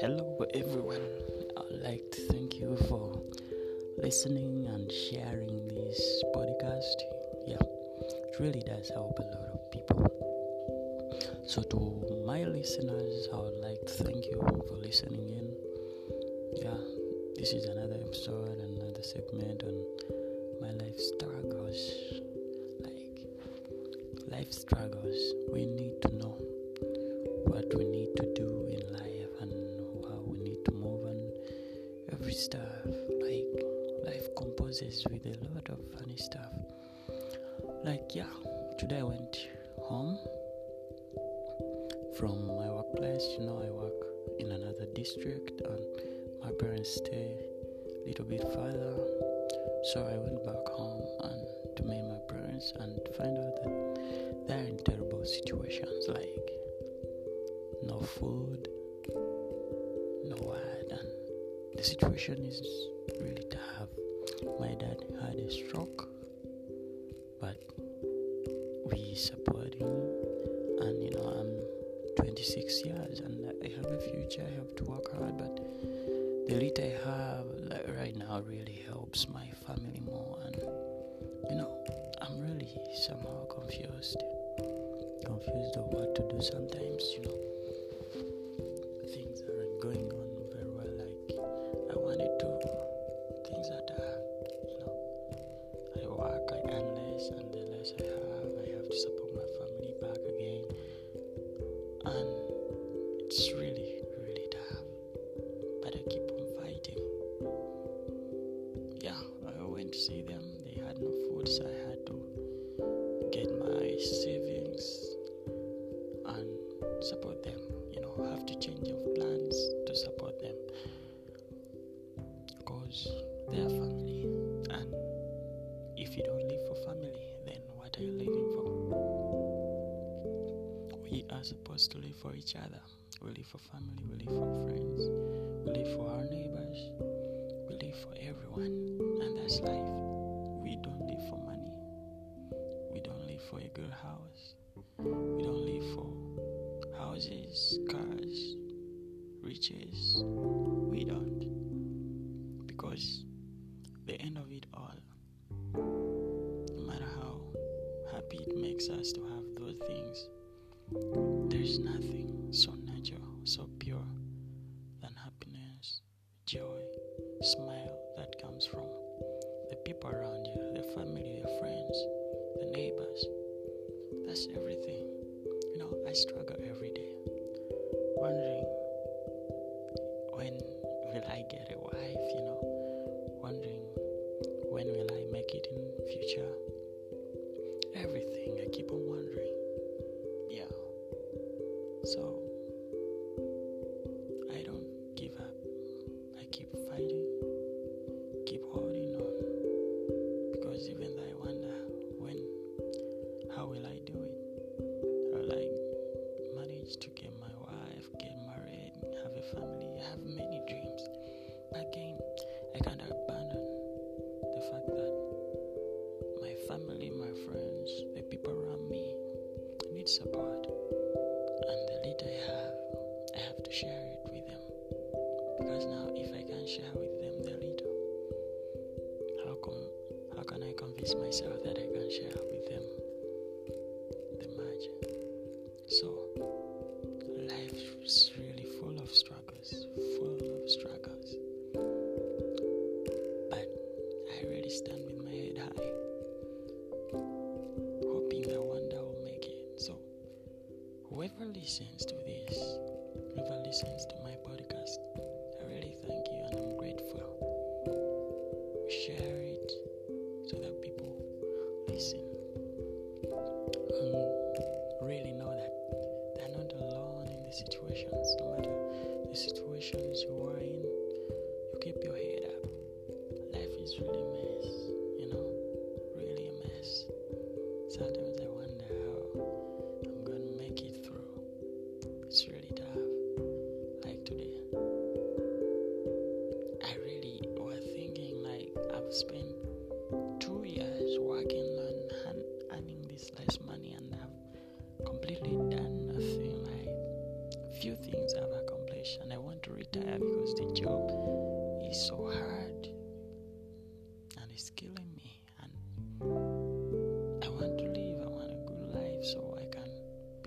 Hello, everyone. I'd like to thank you for listening and sharing this podcast. Yeah, it really does help a lot of people. So, to my listeners, I would like to thank you for listening in. Yeah, this is another episode, another segment on my life struggles. Life struggles. We need to know what we need to do in life and how we need to move on every stuff. Like life composes with a lot of funny stuff. Like yeah, today I went home from my workplace. You know, I work in another district, and my parents stay a little bit further. So I went back home and to meet my parents and find out that situations like no food, no water the situation is really tough. My dad had a stroke, but we support him, and you know I'm 26 years and I have a future. I have to work hard, but the little I have like, right now really helps my family more, and you know I'm really somehow confused, confused of what to do sometimes. You know they are family. And if you don't live for family, then what are you living for? We are supposed to live for each other. We live for family, we live for friends, we live for our neighbors, we live for everyone. And that's life. We don't live for money. We don't live for a good house. We don't live for houses, cars, riches. We don't because the end of it all, no matter how happy it makes us to have those things, there's nothing so natural, so pure than happiness, joy, smile Everything I keep on wondering. Yeah. So I don't give up. I keep fighting, keep holding on. Because even though I wonder when how will I do it? Will I manage to Because now, if I can't share with them the little, how, come, how can I convince myself that I can share with them the much? So, life is really full of struggles, full of struggles. But I really stand with my head high, hoping that one day I'll make it. So, whoever listens to this, whoever listens to my podcast, situations, no matter the situations you are in.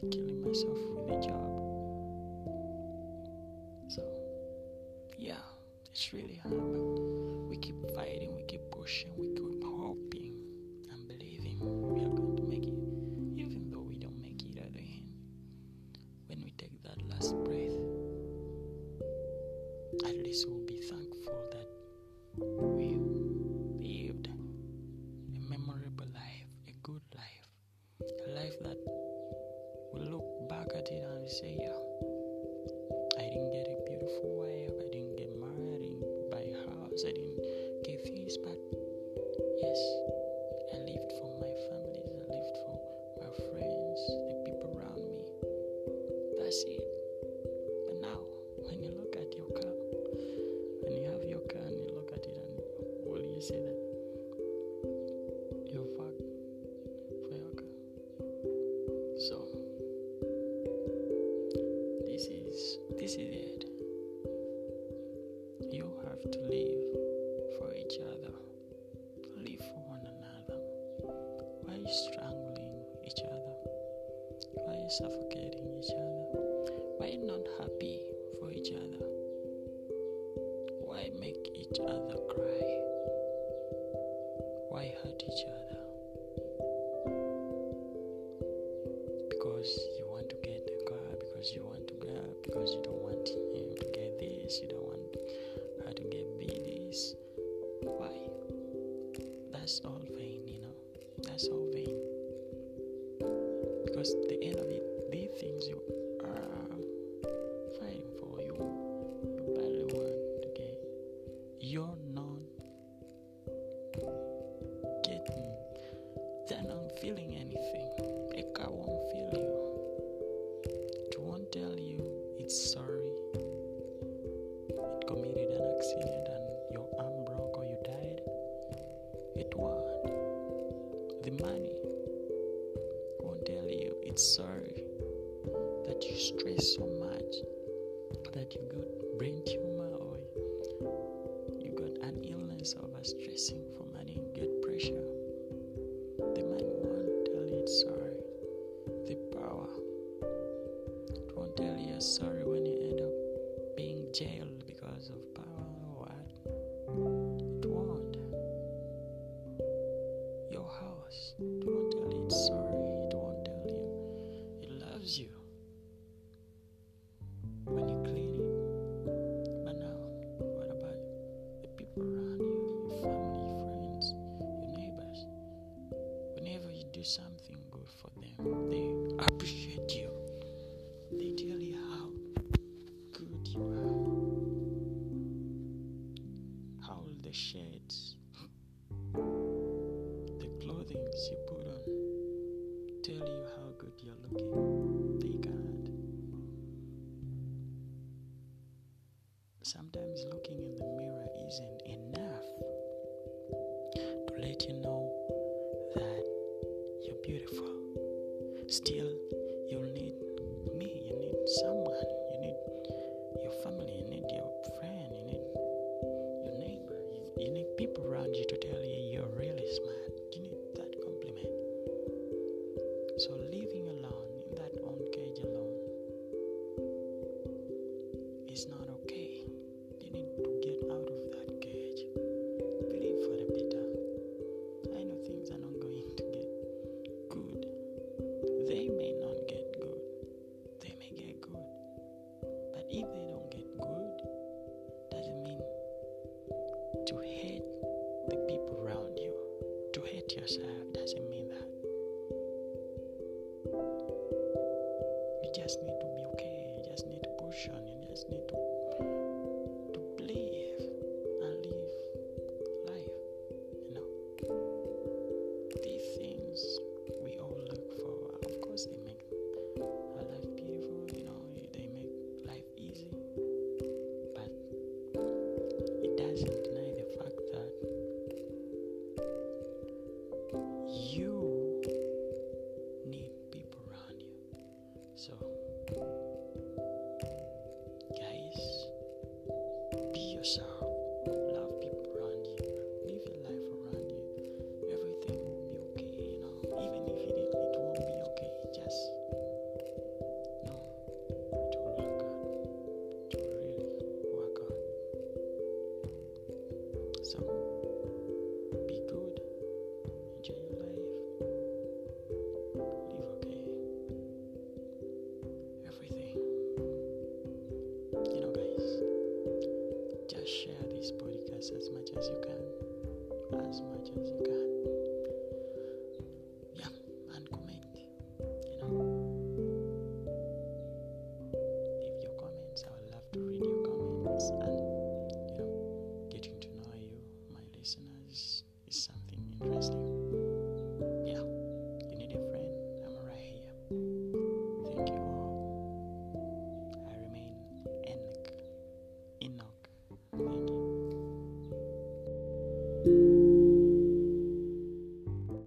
Be killing myself with a job. So, yeah, it's really hard, but we keep fighting, we keep pushing, we keep hoping and believing we are going to make it, even though we don't make it at the end. When we take that last breath, at least we'll be thankful that say, this. You have to live for each other. Live for one another. Why are you strangling each other? Why are you suffocating each other? Why are you not happy for each other? Why make each other cry? Why hurt each other? Because you want to get a car, because you want to go, because you don't That's all vain, you know. That's all vain. Because the end of it, these things you are fighting for, you you badly want get. You're not getting. They're not feeling anything. A car won't feel you. It won't tell you it's sorry. It committed an accident sorry that you stress so much that you got brain tumor or you got an illness over stressing for money get pressure. The money won't tell you it's sorry. The power it won't tell you sorry when you end up being jailed the clothing you put on, tell you how good you're looking. They can't. Sometimes looking in the mirror isn't enough to let you know that you're beautiful. Still, you'll need on. You